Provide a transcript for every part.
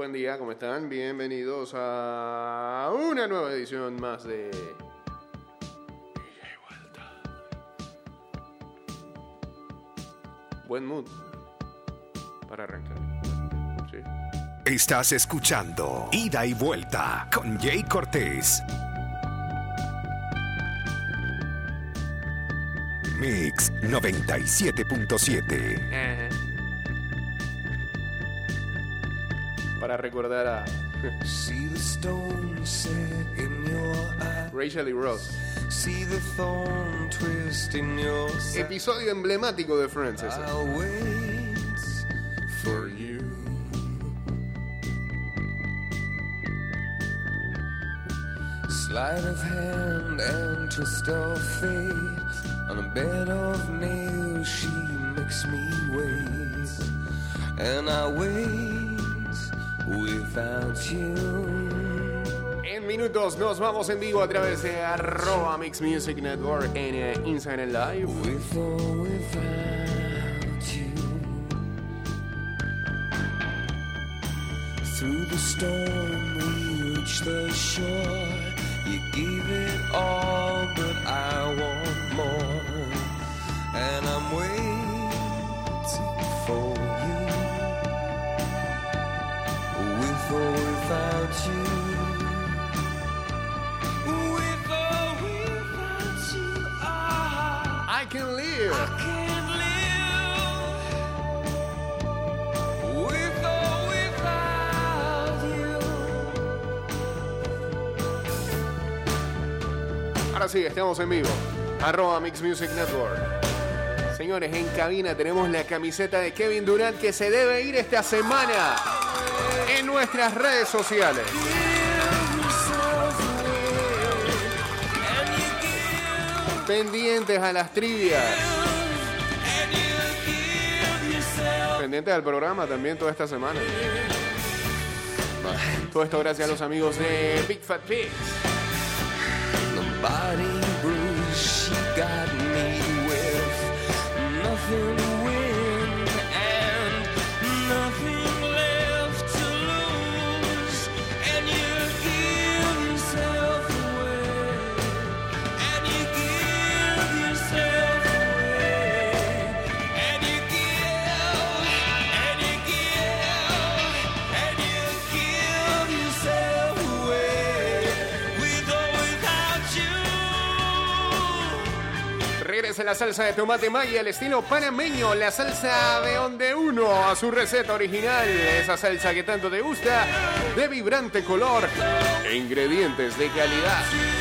Buen día, ¿cómo están? Bienvenidos a una nueva edición más de... Ida y vuelta. Buen mood para arrancar. Sí. Estás escuchando Ida y Vuelta con Jay Cortés. Mix 97.7. Para recordar a. Rachel y Ross. See the thorn twist in your. Episodio emblemático de Friends ese. For you. Sleight of hand and twist of fate. On a bed of nails, she makes me wait. And I wait without you. En minutos nos vamos en vivo a través de arroba Mix Music Network en eh, Instagram Live. With or without you. Through the storm, Ahora sí, estamos en vivo. Arroba Mix Music Network. Señores, en cabina tenemos la camiseta de Kevin Durant que se debe ir esta semana en nuestras redes sociales. Pendientes a las trivias. Pendientes al programa también toda esta semana. Todo esto gracias a los amigos de Big Fat Pigs. Body bruise she got me with. Nothing la salsa de tomate Maggi al estilo panameño, la salsa de onde uno a su receta original, esa salsa que tanto te gusta, de vibrante color e ingredientes de calidad.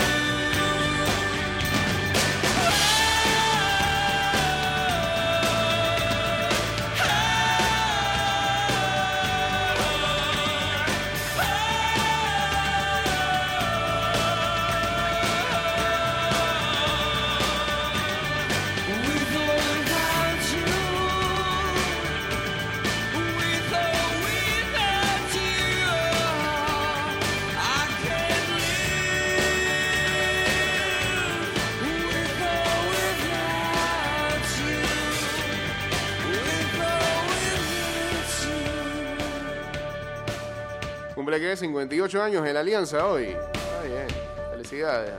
48 años en la Alianza hoy. Está bien. Felicidades.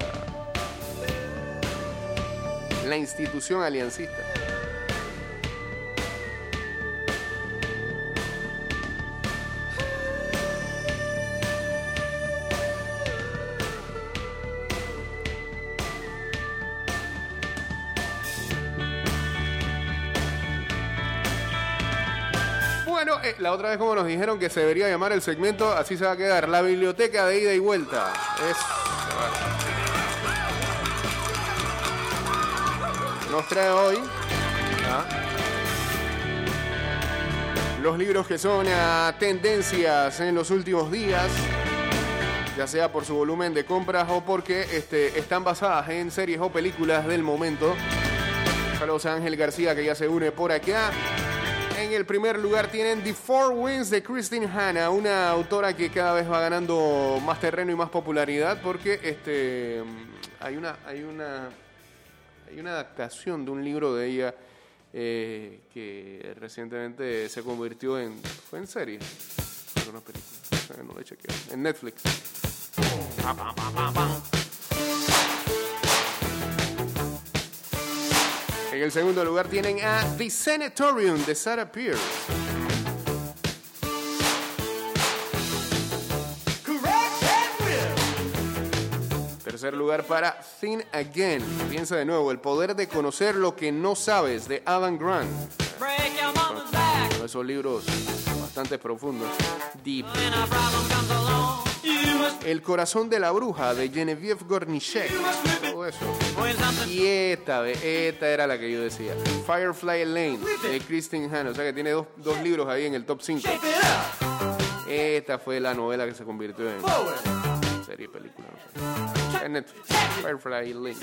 La institución aliancista. La otra vez como nos dijeron que se debería llamar el segmento, así se va a quedar, la biblioteca de ida y vuelta. Es... Nos trae hoy ¿ah? los libros que son ah, tendencias en los últimos días, ya sea por su volumen de compras o porque este, están basadas en series o películas del momento. Saludos a Ángel García que ya se une por acá. En el primer lugar tienen The Four Winds de Christine Hanna, una autora que cada vez va ganando más terreno y más popularidad porque este, hay, una, hay, una, hay una adaptación de un libro de ella eh, que recientemente se convirtió en... fue en serie. una película. Eh, No la he. En Netflix. En el segundo lugar tienen a The Sanatorium de Sarah Pierce. Tercer lugar para Thin Again. Piensa de nuevo, el poder de conocer lo que no sabes de Adam Grant. Uno de esos libros bastante profundos. Deep. El corazón de la bruja de Genevieve Gornichek. Todo eso. Y esta, esta era la que yo decía. Firefly Lane de Kristen Hahn. O sea que tiene dos, dos libros ahí en el top 5. Shape it up. Esta fue la novela que se convirtió en serie, película. No sé. En Netflix. Firefly Lane.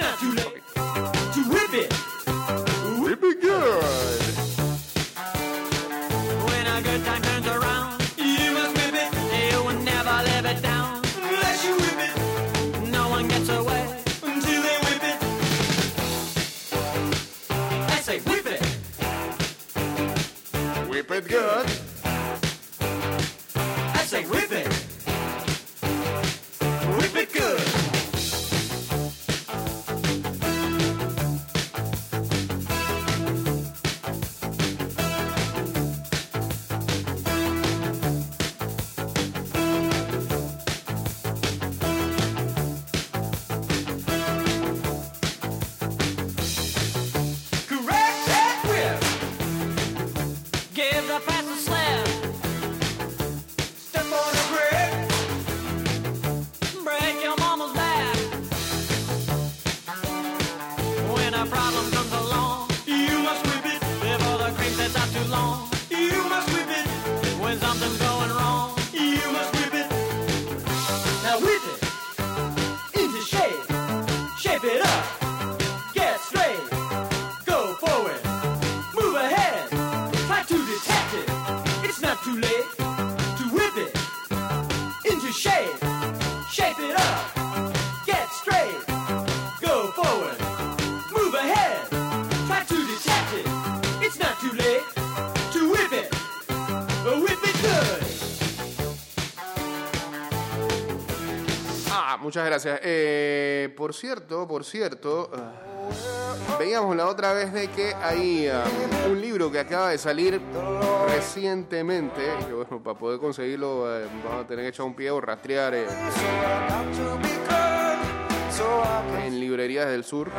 Good. I say Eh, por cierto, por cierto, ah, veíamos la otra vez de que hay ah, un libro que acaba de salir recientemente, que bueno, para poder conseguirlo eh, vamos a tener que echar un pie o rastrear eh, en librerías del sur.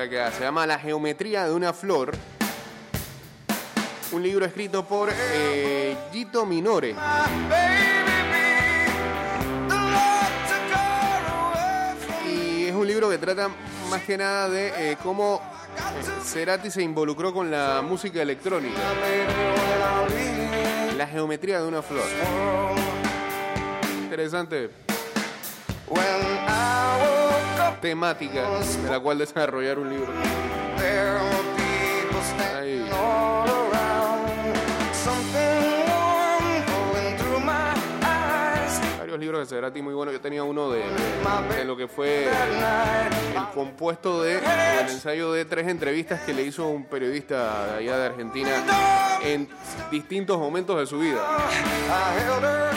Se llama La geometría de una flor. Un libro escrito por eh, Gito Minore. Y es un libro que trata más que nada de eh, cómo eh, Cerati se involucró con la música electrónica. La geometría de una flor. Interesante temática de la cual desarrollar un libro. Varios libros de Cerati muy buenos. Yo tenía uno de, de- lo que fue el compuesto de el ensayo de tres entrevistas que le hizo un periodista de allá de Argentina en distintos momentos de su vida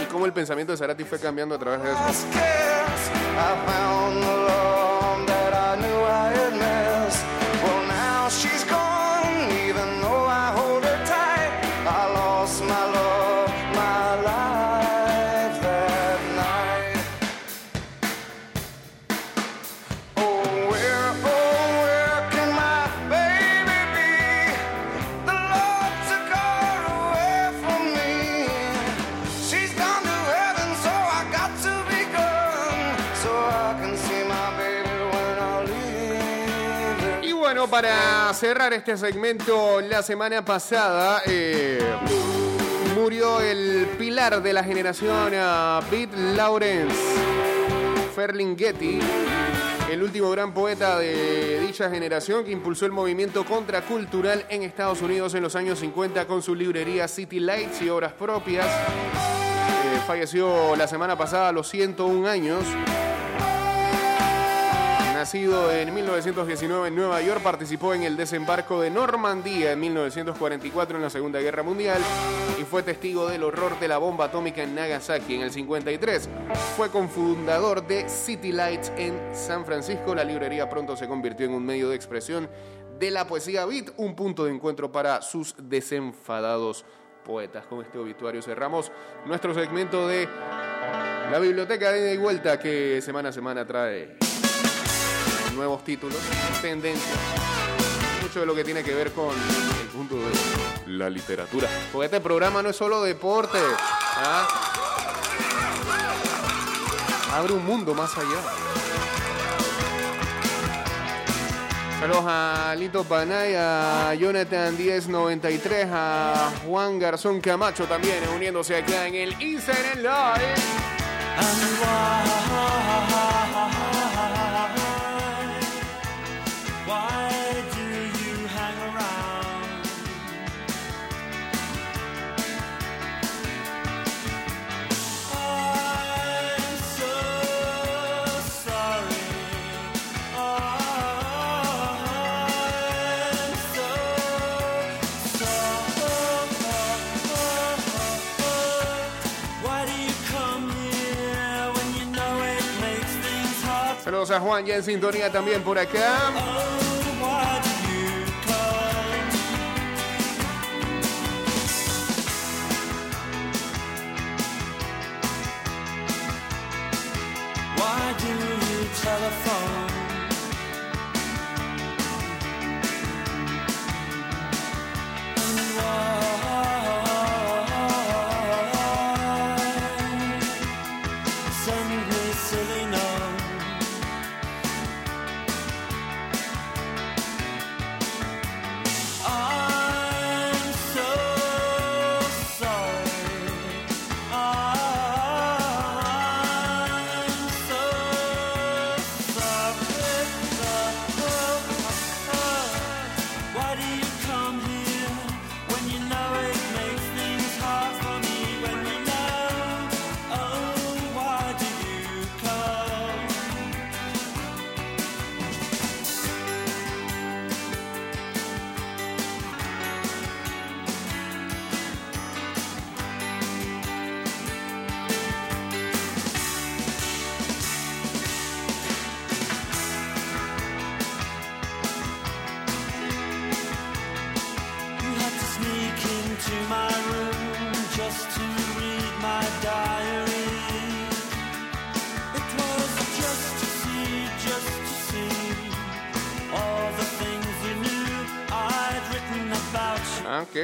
y cómo el pensamiento de Cerati fue cambiando a través de eso. Cerrar este segmento, la semana pasada eh, murió el pilar de la generación uh, Beat Lawrence Ferlinghetti, el último gran poeta de dicha generación que impulsó el movimiento contracultural en Estados Unidos en los años 50 con su librería City Lights y obras propias. Eh, falleció la semana pasada a los 101 años. En 1919 en Nueva York, participó en el desembarco de Normandía en 1944 en la Segunda Guerra Mundial y fue testigo del horror de la bomba atómica en Nagasaki en el 53. Fue cofundador de City Lights en San Francisco. La librería pronto se convirtió en un medio de expresión de la poesía beat, un punto de encuentro para sus desenfadados poetas. Con este obituario cerramos nuestro segmento de la biblioteca de ida y vuelta que semana a semana trae nuevos títulos, tendencias, mucho de lo que tiene que ver con el punto de la literatura. Porque este programa no es solo deporte, ¿ah? abre un mundo más allá. Saludos a Lito Panay, a Jonathan 1093, a Juan Garzón Camacho también uniéndose acá en el Instagram Live. A Juan ya en sintonía también por acá.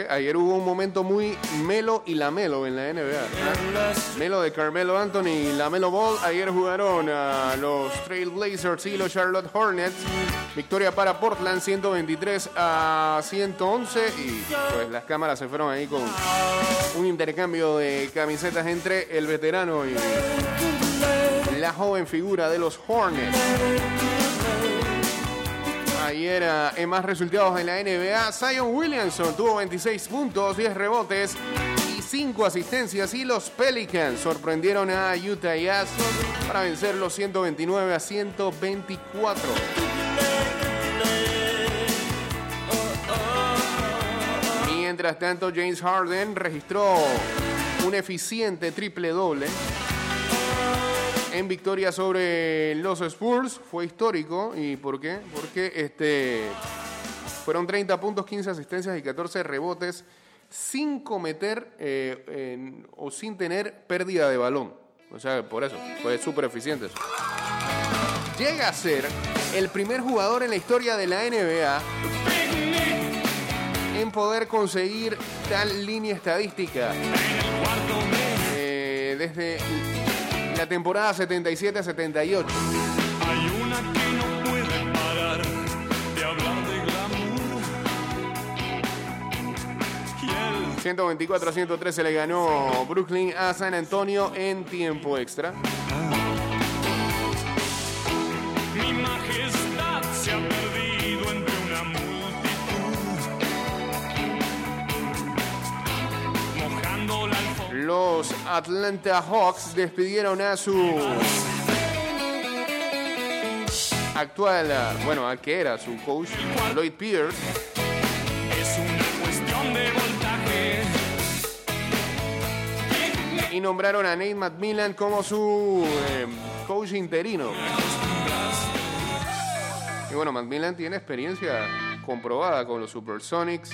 Ayer hubo un momento muy Melo y Lamelo en la NBA. Melo de Carmelo Anthony y Lamelo Ball. Ayer jugaron a los Trail Blazers y los Charlotte Hornets. Victoria para Portland 123 a 111. Y pues las cámaras se fueron ahí con un intercambio de camisetas entre el veterano y la joven figura de los Hornets. Ayer ah, en más resultados en la NBA, Zion Williamson tuvo 26 puntos, 10 rebotes y 5 asistencias. Y los Pelicans sorprendieron a Utah Jazz para vencer los 129 a 124. Mientras tanto, James Harden registró un eficiente triple doble en victoria sobre los Spurs. Fue histórico. ¿Y por qué? Porque este, fueron 30 puntos, 15 asistencias y 14 rebotes sin cometer eh, o sin tener pérdida de balón. O sea, por eso, fue súper eficiente. Llega a ser el primer jugador en la historia de la NBA en poder conseguir tal línea estadística. Eh, desde la temporada 77-78. Hay una que no puede parar de hablar de glamour. El... 124 113 le ganó Brooklyn a San Antonio en tiempo extra. Los Atlanta Hawks despidieron a su actual, bueno, al que era su coach, Lloyd Pierce, Es una cuestión de voltaje. y nombraron a Nate McMillan como su eh, coach interino. Y bueno, McMillan tiene experiencia comprobada con los Supersonics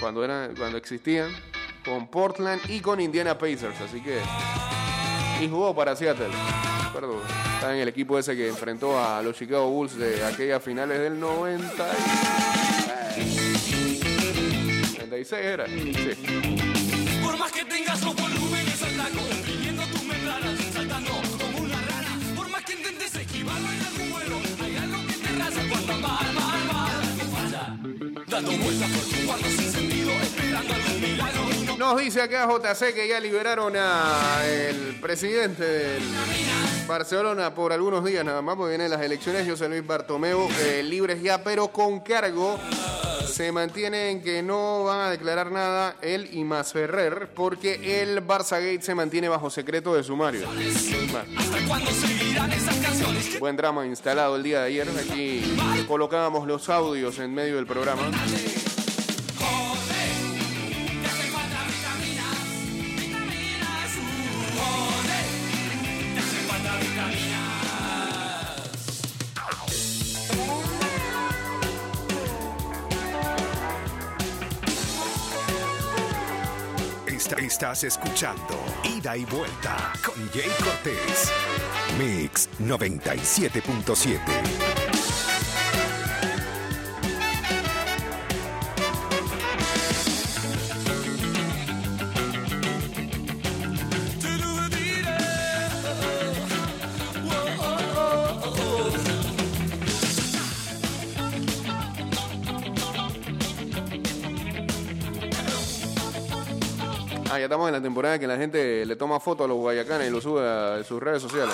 cuando, eran, cuando existían, con Portland y con Indiana Pacers, así que... Y jugó para Seattle. Perdón, está en el equipo ese que enfrentó a los Chicago Bulls de aquellas finales del 90 y... 96 era. Sí. Por más que tengas los volúmenes al taco, viviendo tus membranas, saltando como una rana. Por más que intentes esquivarlo en algún vuelo, hay algo que te raza cuando mal, mal, mal. falla. Dando vueltas por tu cuarto Nos dice acá JC que ya liberaron a el presidente del Barcelona por algunos días nada más, porque vienen las elecciones. José Luis Bartomeu, eh, libres ya, pero con cargo. Se mantienen que no van a declarar nada él y Masferrer, porque el Barça Gate se mantiene bajo secreto de sumario. Buen drama instalado el día de ayer. Aquí colocábamos los audios en medio del programa. Estás escuchando Ida y Vuelta con Jay Cortés. Mix 97.7. estamos en la temporada que la gente le toma fotos a los guayacanes y lo sube a sus redes sociales.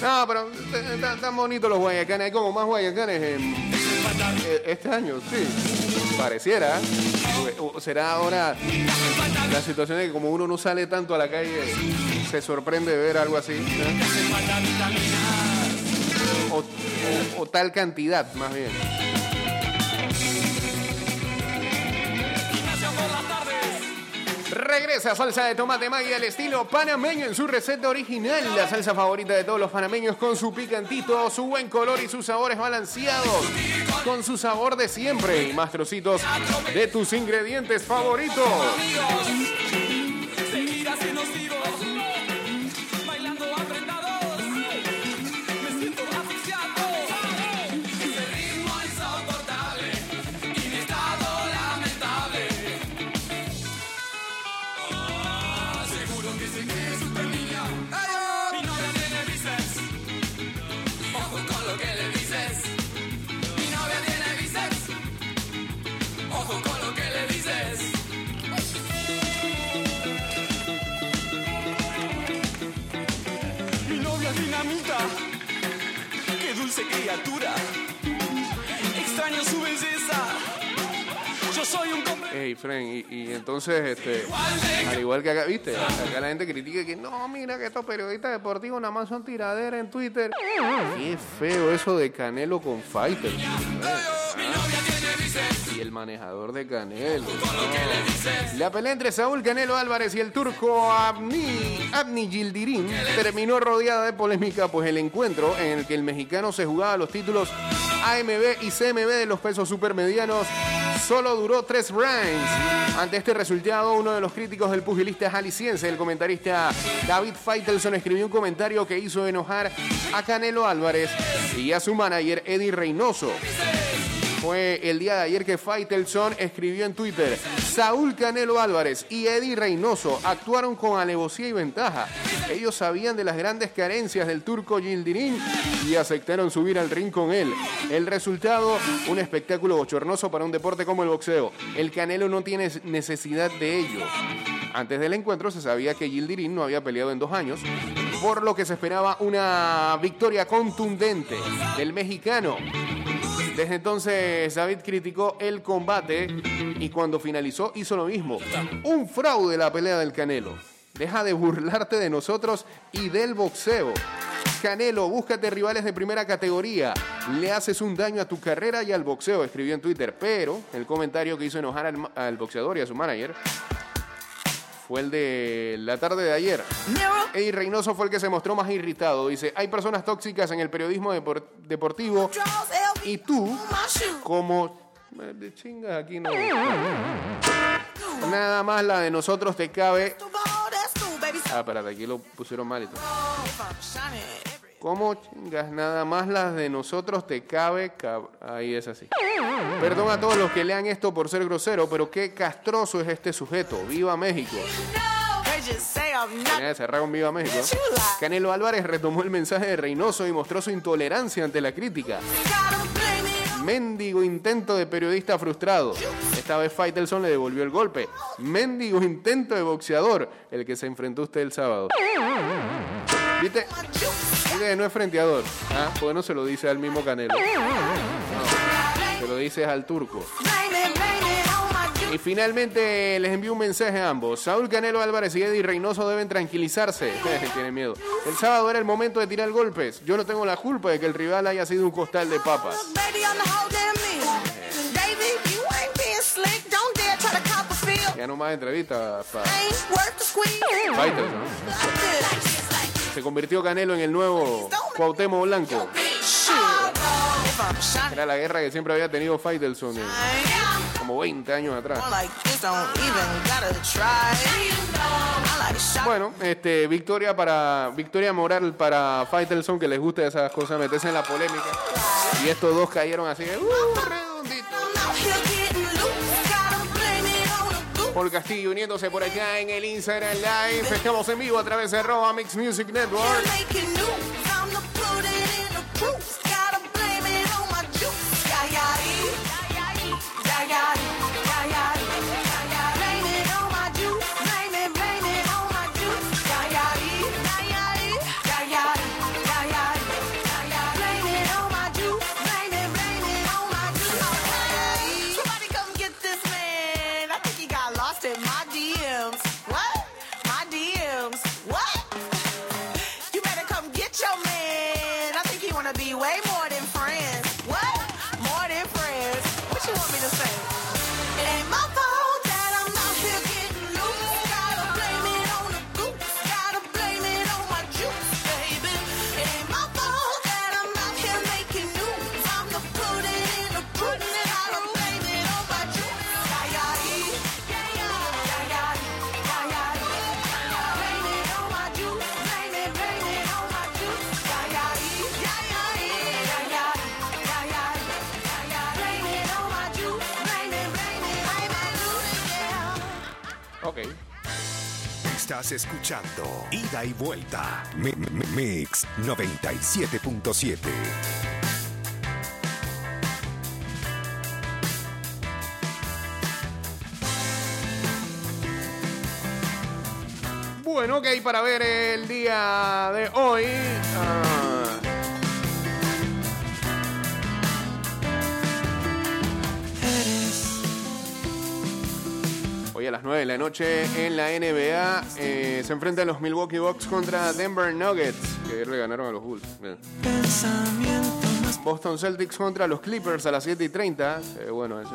No, pero tan bonitos los guayacanes. Hay como más guayacanes en, eh, este año, sí. Pareciera. ¿Será ahora la situación de que como uno no sale tanto a la calle, se sorprende de ver algo así? o tal cantidad, más bien. Regresa salsa de tomate Maggi al estilo panameño en su receta original. La salsa favorita de todos los panameños con su picantito, su buen color y sus sabores balanceados. Con su sabor de siempre y más trocitos de tus ingredientes favoritos. Qué dulce criatura. Extraño su belleza. Yo soy un Hey, Fren, y, y entonces, este, al igual que acá, viste, acá la gente critica que no, mira que estos periodistas deportivos nada más son tiraderas en Twitter. Qué feo eso de Canelo con Fighter. El manejador de Canelo. La pelea entre Saúl Canelo Álvarez y el turco Abni, Abni Yildirim terminó rodeada de polémica, pues el encuentro en el que el mexicano se jugaba los títulos AMB y CMB de los pesos supermedianos solo duró tres rounds. Ante este resultado, uno de los críticos del pugilista jalisciense, el comentarista David Faitelson, escribió un comentario que hizo enojar a Canelo Álvarez y a su manager Eddie Reynoso. Fue el día de ayer que Faitelson escribió en Twitter, Saúl Canelo Álvarez y Eddie Reynoso actuaron con alevosía y ventaja. Ellos sabían de las grandes carencias del turco Yildirim y aceptaron subir al ring con él. El resultado, un espectáculo bochornoso para un deporte como el boxeo. El Canelo no tiene necesidad de ello. Antes del encuentro se sabía que Yildirim no había peleado en dos años, por lo que se esperaba una victoria contundente del mexicano. Desde entonces David criticó el combate y cuando finalizó hizo lo mismo. Un fraude la pelea del Canelo. Deja de burlarte de nosotros y del boxeo. Canelo, búscate rivales de primera categoría. Le haces un daño a tu carrera y al boxeo, escribió en Twitter. Pero el comentario que hizo enojar al, al boxeador y a su manager fue el de la tarde de ayer. Eddie Reynoso fue el que se mostró más irritado. Dice, hay personas tóxicas en el periodismo depor- deportivo y tú, como... eh, De chingas aquí no. Nada más la de nosotros te cabe... Ah, espérate, aquí lo pusieron mal y todo. ¿Cómo chingas? Nada más las de nosotros te cabe... cab- Ahí es así. Perdón a todos los que lean esto por ser grosero, pero qué castroso es este sujeto. ¡Viva México! Tenía cerrar con Viva México. Canelo Álvarez retomó el mensaje de Reynoso y mostró su intolerancia ante la crítica. Mendigo intento de periodista frustrado. Esta vez Faitelson le devolvió el golpe. Mendigo intento de boxeador, el que se enfrentó usted el sábado. ¿Viste? Viste no es frenteador. ¿Ah? Porque no se lo dice al mismo Canelo. Se lo dices al turco. Y finalmente les envío un mensaje a ambos. Saúl Canelo Álvarez y Eddie Reynoso deben tranquilizarse. Tienen miedo. El sábado era el momento de tirar golpes. Yo no tengo la culpa de que el rival haya sido un costal de papas. Ya no más entrevistas para Fighters, ¿no? Se convirtió Canelo en el nuevo Cuauhtémoc Blanco. Era la guerra que siempre había tenido Faitelson eh, como 20 años atrás. Bueno, este, victoria para victoria moral para Faitelson que les gusta esas cosas, meterse en la polémica. Y estos dos cayeron así, uh, redondito. Paul Castillo uniéndose por acá en el Instagram Live. Estamos en vivo a través de Roba Mix Music Network. Escuchando Ida y Vuelta. Mi- mi- Mix 97.7. Bueno, ok, para ver el día de hoy. ah, a las 9 de la noche en la NBA eh, se enfrentan los Milwaukee Bucks contra Denver Nuggets, que ayer le ganaron a los Bulls. Boston Celtics contra los Clippers a las 7 y 30. Se ve bueno ese.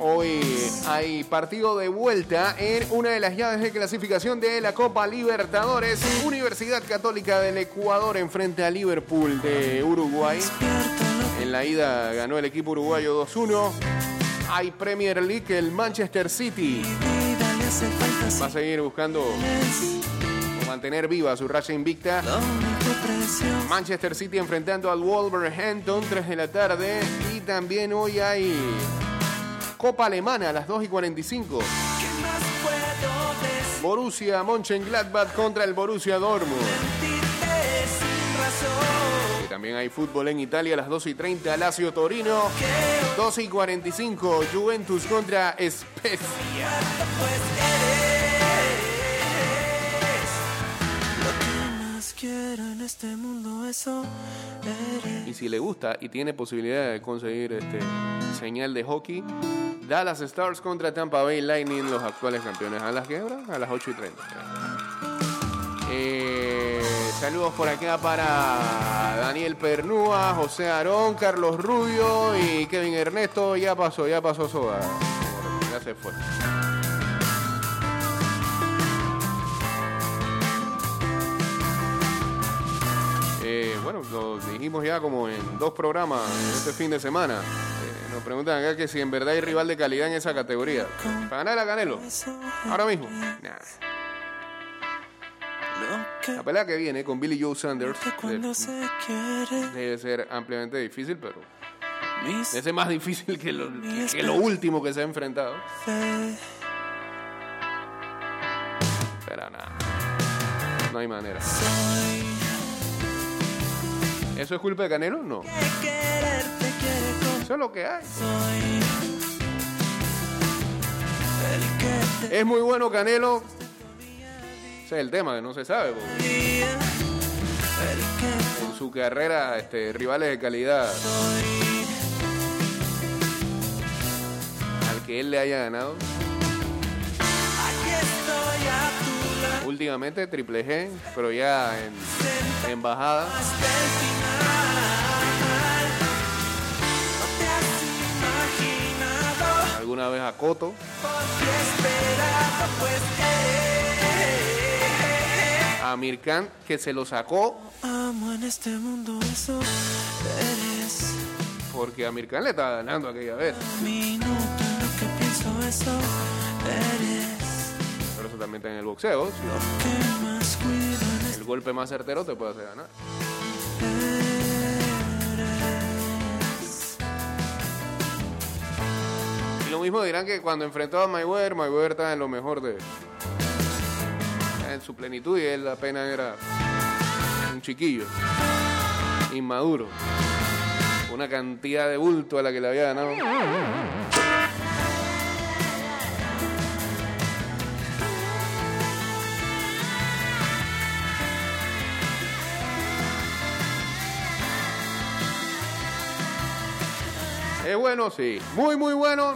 Hoy hay partido de vuelta en una de las llaves de clasificación de la Copa Libertadores. Universidad Católica del Ecuador enfrente a Liverpool de Uruguay. En la ida ganó el equipo uruguayo 2-1. Hay Premier League, el Manchester City va a seguir buscando mantener viva su racha invicta. Manchester City enfrentando al Wolverhampton 3 de la tarde. Y también hoy hay Copa Alemana a las 2 y 45. ¿Qué más puedo decir? Borussia Mönchengladbach contra el Borussia Dortmund. También hay fútbol en Italia a las 2 y 30. Lazio Torino. 2 y 45. Juventus contra Spezia. Que. Y si le gusta y tiene posibilidad de conseguir este señal de hockey, Dallas Stars contra Tampa Bay Lightning, los actuales campeones. ¿A las hora? A las 8 y 30. Saludos por acá para Daniel Pernúa, José Aarón, Carlos Rubio y Kevin Ernesto. Ya pasó, ya pasó Soda. Ya se fue. Eh, bueno, lo dijimos ya como en dos programas este fin de semana. Eh, nos preguntan acá que si en verdad hay rival de calidad en esa categoría. ¿Para ganar a Canelo? Ahora mismo. La pelea que viene con Billy Joe Sanders debe ser ampliamente difícil, pero debe ser más difícil que lo, que- que lo último que se ha enfrentado. Pero nada. No hay manera. ¿Eso es culpa de Canelo? No. Eso es lo que hay. Es muy bueno Canelo. Ese es el tema, que no se sabe. en su carrera, este, rivales de calidad al que él le haya ganado. Últimamente Triple G, pero ya en, en bajada. Alguna vez a Coto. eres. A Mirkan, que se lo sacó Amo en este mundo, eso eres. porque a Mirkan le estaba ganando aquella vez. Un minuto en lo que pienso, eso eres. Pero eso también está en el boxeo. El golpe más certero te puede hacer ganar. eres. Y lo mismo dirán que cuando enfrentó a Mayweather, Mayweather estaba en lo mejor de. En su plenitud y él apenas era un chiquillo, inmaduro, una cantidad de bulto a la que le había ganado. Es bueno, sí. Muy, muy bueno.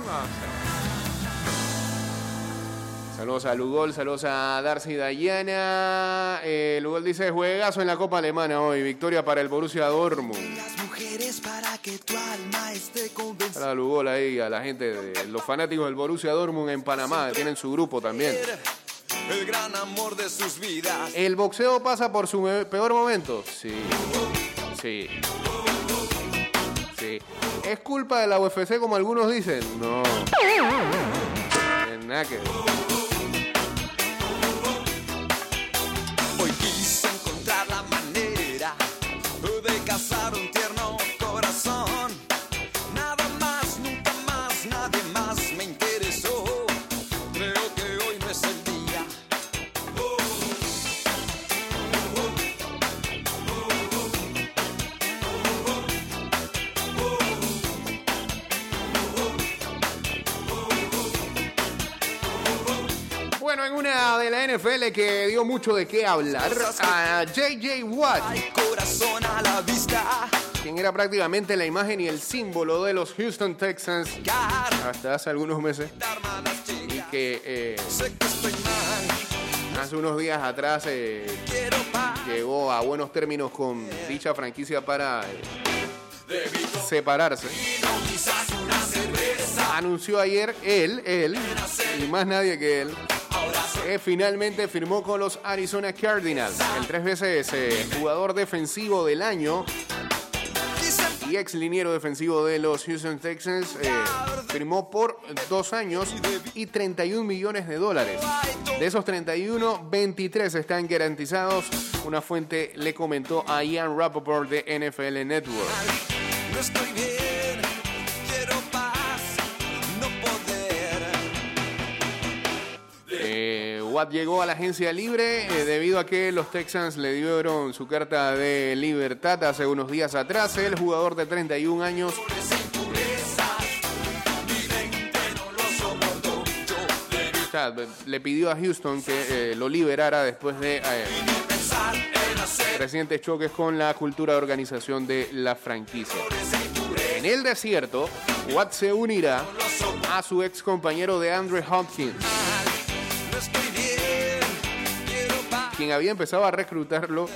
Saludos a Lugol, saludos a Darcy Dayana. Eh, Lugol dice juegazo en la Copa Alemana hoy. Victoria para el Borussia Dortmund. Las mujeres para que tu alma esté convencida. Para Lugol ahí, a la gente de los fanáticos del Borussia Dortmund en Panamá, tienen su grupo también. El gran amor de sus vidas. ¿El boxeo pasa por su peor momento? Sí. Sí. Sí. ¿Es culpa de la UFC como algunos dicen? No. Nada que NFL que dio mucho de qué hablar, a JJ Watt, Hay corazón a la vista. quien era prácticamente la imagen y el símbolo de los Houston Texans hasta hace algunos meses, y que eh, hace unos días atrás eh, llegó a buenos términos con dicha franquicia para eh, separarse. Anunció ayer él, él, y más nadie que él, finalmente firmó con los Arizona Cardinals. El tres veces eh, jugador defensivo del año y ex liniero defensivo de los Houston Texans eh, firmó por dos años y 31 millones de dólares. De esos 31, 23 están garantizados. Una fuente le comentó a Ian Rappaport de NFL Network. Watt llegó a la agencia libre eh, debido a que los Texans le dieron su carta de libertad hace unos días atrás. El jugador de 31 años o le pidió a Houston que eh, lo liberara después de eh, recientes choques con la cultura de organización de la franquicia. En el desierto, Watt se unirá a su ex compañero de Andre Hopkins. Quien había empezado a reclutarlo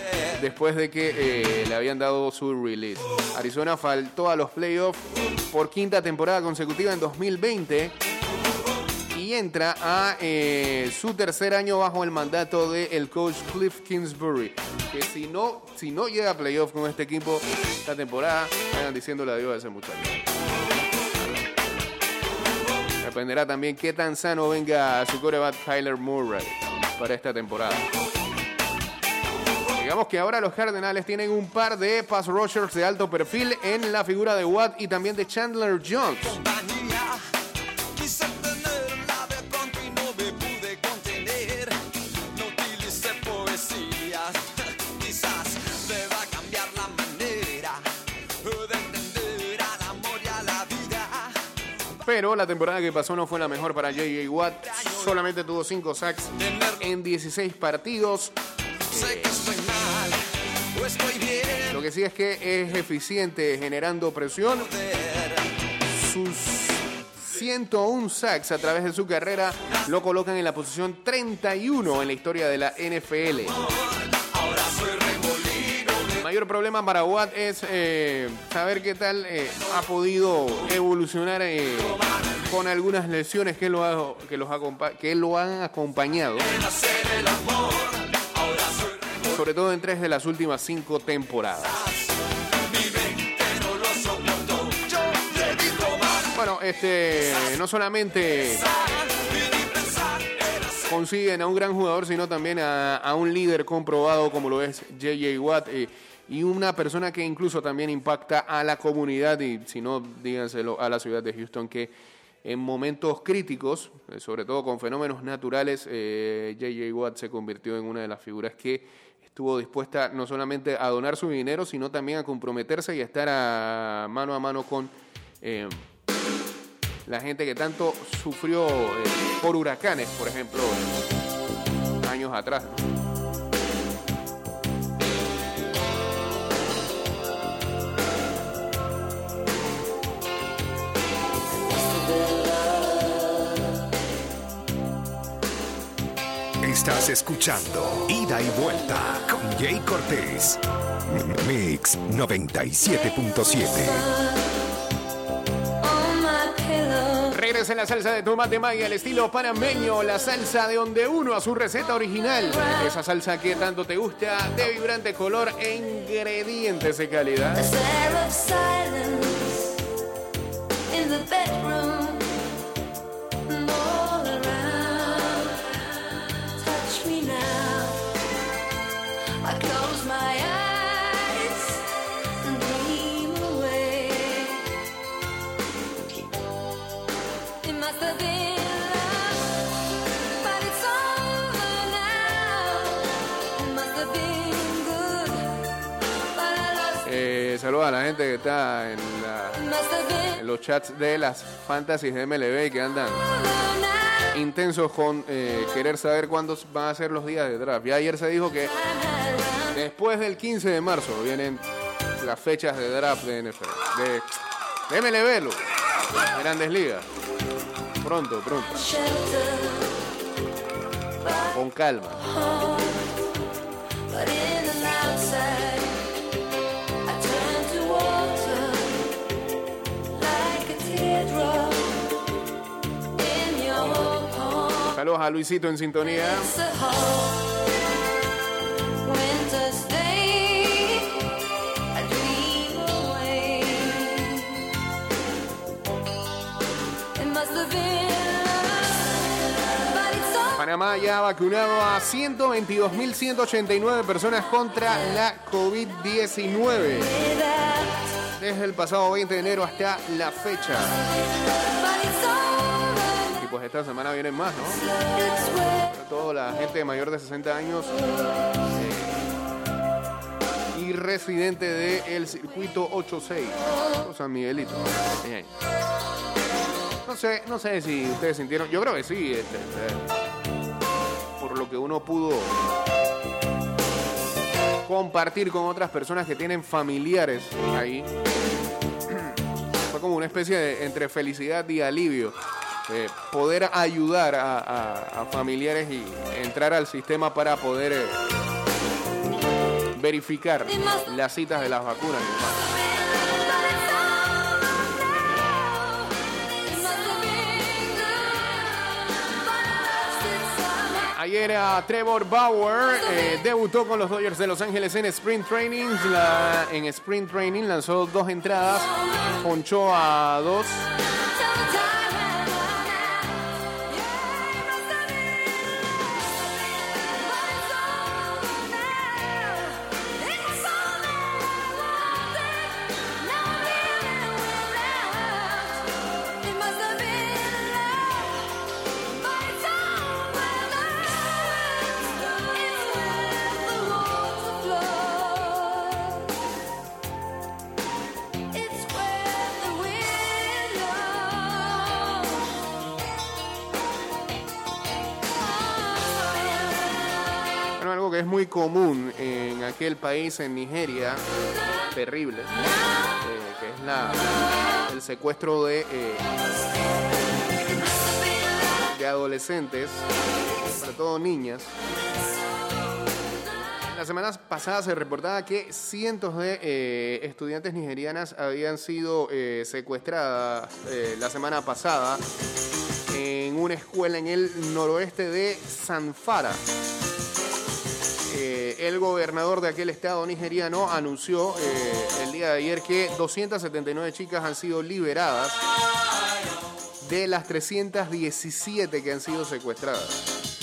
después de que eh, le habían dado su release. Arizona faltó a los playoffs por quinta temporada consecutiva en 2020 y entra a eh, su tercer año bajo el mandato del coach Cliff Kingsbury. Que si no, si no llega a playoffs con este equipo esta temporada, vayan diciéndole adiós a ese muchacho. Dependerá también qué tan sano venga su coreback Kyler Murray para esta temporada. Digamos que ahora los Cardenales tienen un par de pass rushers de alto perfil en la figura de Watt y también de Chandler Jones. Pero la temporada que pasó no fue la mejor para J.J. Watt. Solamente tuvo 5 sacks en 16 partidos. Que sí es que es eficiente generando presión. Sus 101 sacks a través de su carrera lo colocan en la posición 31 en la historia de la NFL. El mayor problema para Watt es eh, saber qué tal eh, ha podido evolucionar eh, con algunas lesiones que lo, ha- que, los que lo han acompañado. Sobre todo en tres de las últimas cinco temporadas. Bueno, este, no solamente consiguen a un gran jugador, sino también a, a un líder comprobado como lo es JJ Watt eh, y una persona que incluso también impacta a la comunidad y si no, díganselo a la ciudad de Houston que en momentos críticos, eh, sobre todo con fenómenos naturales, eh, JJ Watt se convirtió en una de las figuras que estuvo dispuesta no solamente a donar su dinero, sino también a comprometerse y a estar a mano a mano con eh, la gente que tanto sufrió eh, por huracanes, por ejemplo, años atrás. Estás escuchando Ida y Vuelta con Jay Cortés. Mix 97.7. Regresa en la salsa de tomate maya, el estilo panameño, la salsa de donde uno a su receta original. Esa salsa que tanto te gusta, de vibrante color e ingredientes de calidad. A la gente que está en, la- los chats de las fantasies de MLB que andan intensos con eh, querer saber cuándo van a ser los días de draft. Ya ayer se dijo que después del 15 de marzo vienen las fechas de draft de NFL. De, de MLB, lo, de Grandes Ligas. Pronto, pronto. Con calma. Love, but it's all Panamá ya ha vacunado a 122.189 personas contra la COVID-19 that. desde el pasado 20 de enero hasta la fecha. Pues esta semana vienen más, ¿no? Sobre todo la gente mayor de 60 años eh, y residente del circuito 86, o San Miguelito. Bien. No sé, no sé si ustedes sintieron, yo creo que sí, este, este, por lo que uno pudo compartir con otras personas que tienen familiares ahí. Fue como una especie de entre felicidad y alivio. Eh, poder ayudar a, familiares y entrar al sistema para poder eh, verificar las citas de las vacunas. Ayer a Trevor Bauer eh, debutó con los Dodgers de Los Ángeles en Sprint Training. En Sprint Training lanzó dos entradas, ponchó a dos. Aquel país, en Nigeria, terrible, eh, que es la, el secuestro de, eh, de adolescentes, sobre todo niñas. La semana pasada se reportaba que cientos de eh, estudiantes nigerianas habían sido secuestradas la semana pasada en una escuela en el noroeste de Sanfara. El gobernador de aquel estado nigeriano anunció eh, el día de ayer que 279 chicas han sido liberadas de las 317 que han sido secuestradas.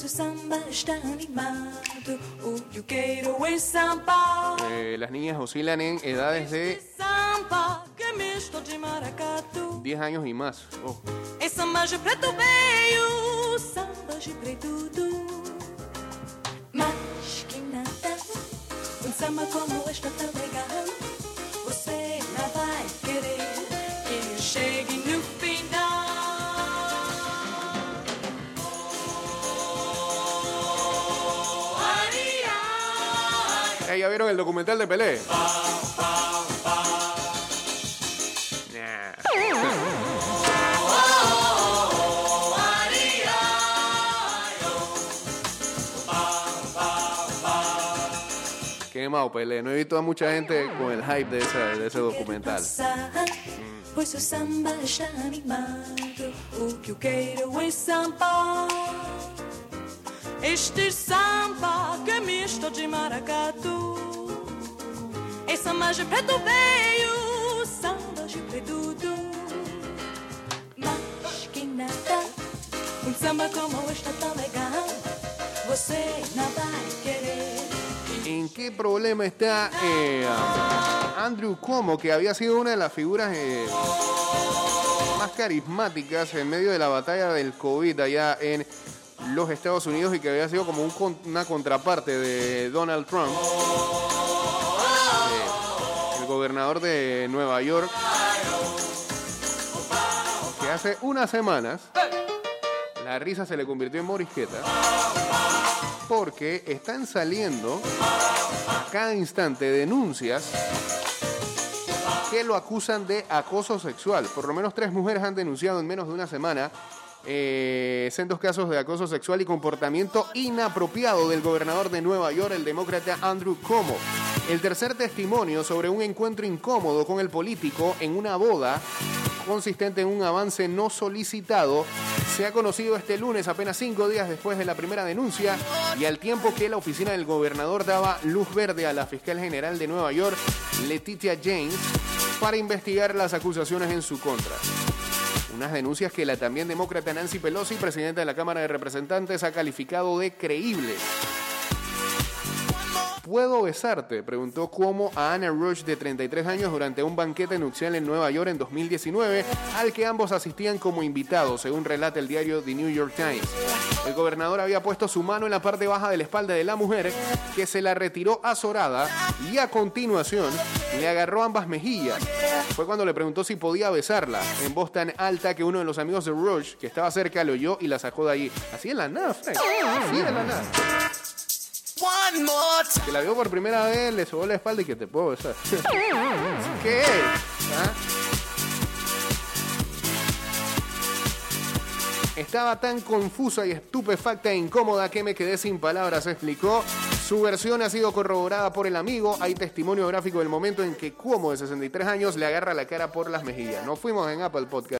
O samba está animado, o que eu quero é samba. Eh, las niñas oscilan en edades de Samba que é misto de maracatu. 10 años y más. Oh. É samba de preto veio, samba de preto. Mas que nada, um samba como este tão legal. Eh, ¿Ya vieron el documental de Pelé? Nah. Quemado Pelé. No he visto a mucha gente con el hype de, esa- de ese documental. Passar, pois o samba está animado. O que eu quero é. Este samba que é misto de maracatu. Samba de preto veio, samba de. Mas que nada, um samba como este tão legal. Você não vai querer. ¿En qué problema está eh, Andrew Como, que había sido una de las figuras eh, más carismáticas en medio de la batalla del COVID allá en los Estados Unidos y que había sido como un una contraparte de Donald Trump? Gobernador de Nueva York, que hace unas semanas la risa se le convirtió en morisqueta porque están saliendo a cada instante denuncias que lo acusan de acoso sexual. Por lo menos tres mujeres han denunciado en menos de una semana eh, sendos casos de acoso sexual y comportamiento inapropiado del gobernador de Nueva York, el demócrata Andrew Cuomo. El tercer testimonio sobre un encuentro incómodo con el político en una boda consistente en un avance no solicitado se ha conocido este lunes, apenas cinco días después de la primera denuncia y al tiempo que la oficina del gobernador daba luz verde a la fiscal general de Nueva York, Letitia James, para investigar las acusaciones en su contra. Unas denuncias que la también demócrata Nancy Pelosi, presidenta de la Cámara de Representantes, ha calificado de creíbles. ¿Puedo besarte? Preguntó Cuomo a Anna Rush de 33 años durante un banquete nupcial en Nueva York en 2019, al que ambos asistían como invitados, según relata el diario The New York Times. El gobernador había puesto su mano en la parte baja de la espalda de la mujer, que se la retiró azorada y a continuación le agarró ambas mejillas. Fue cuando le preguntó si podía besarla, en voz tan alta que uno de los amigos de Rush, que estaba cerca, lo oyó y la sacó de allí. Así en la nada. Así de la nada. Que la vio por primera vez, le sobó la espalda y que te puedo besar. ¿Qué es? ¿Ah? Estaba tan confusa y estupefacta e incómoda que me quedé sin palabras, explicó. Su versión ha sido corroborada por el amigo. Hay testimonio gráfico del momento en que Cuomo, de 63 años, le agarra la cara por las mejillas. Nos fuimos en Apple Podcast.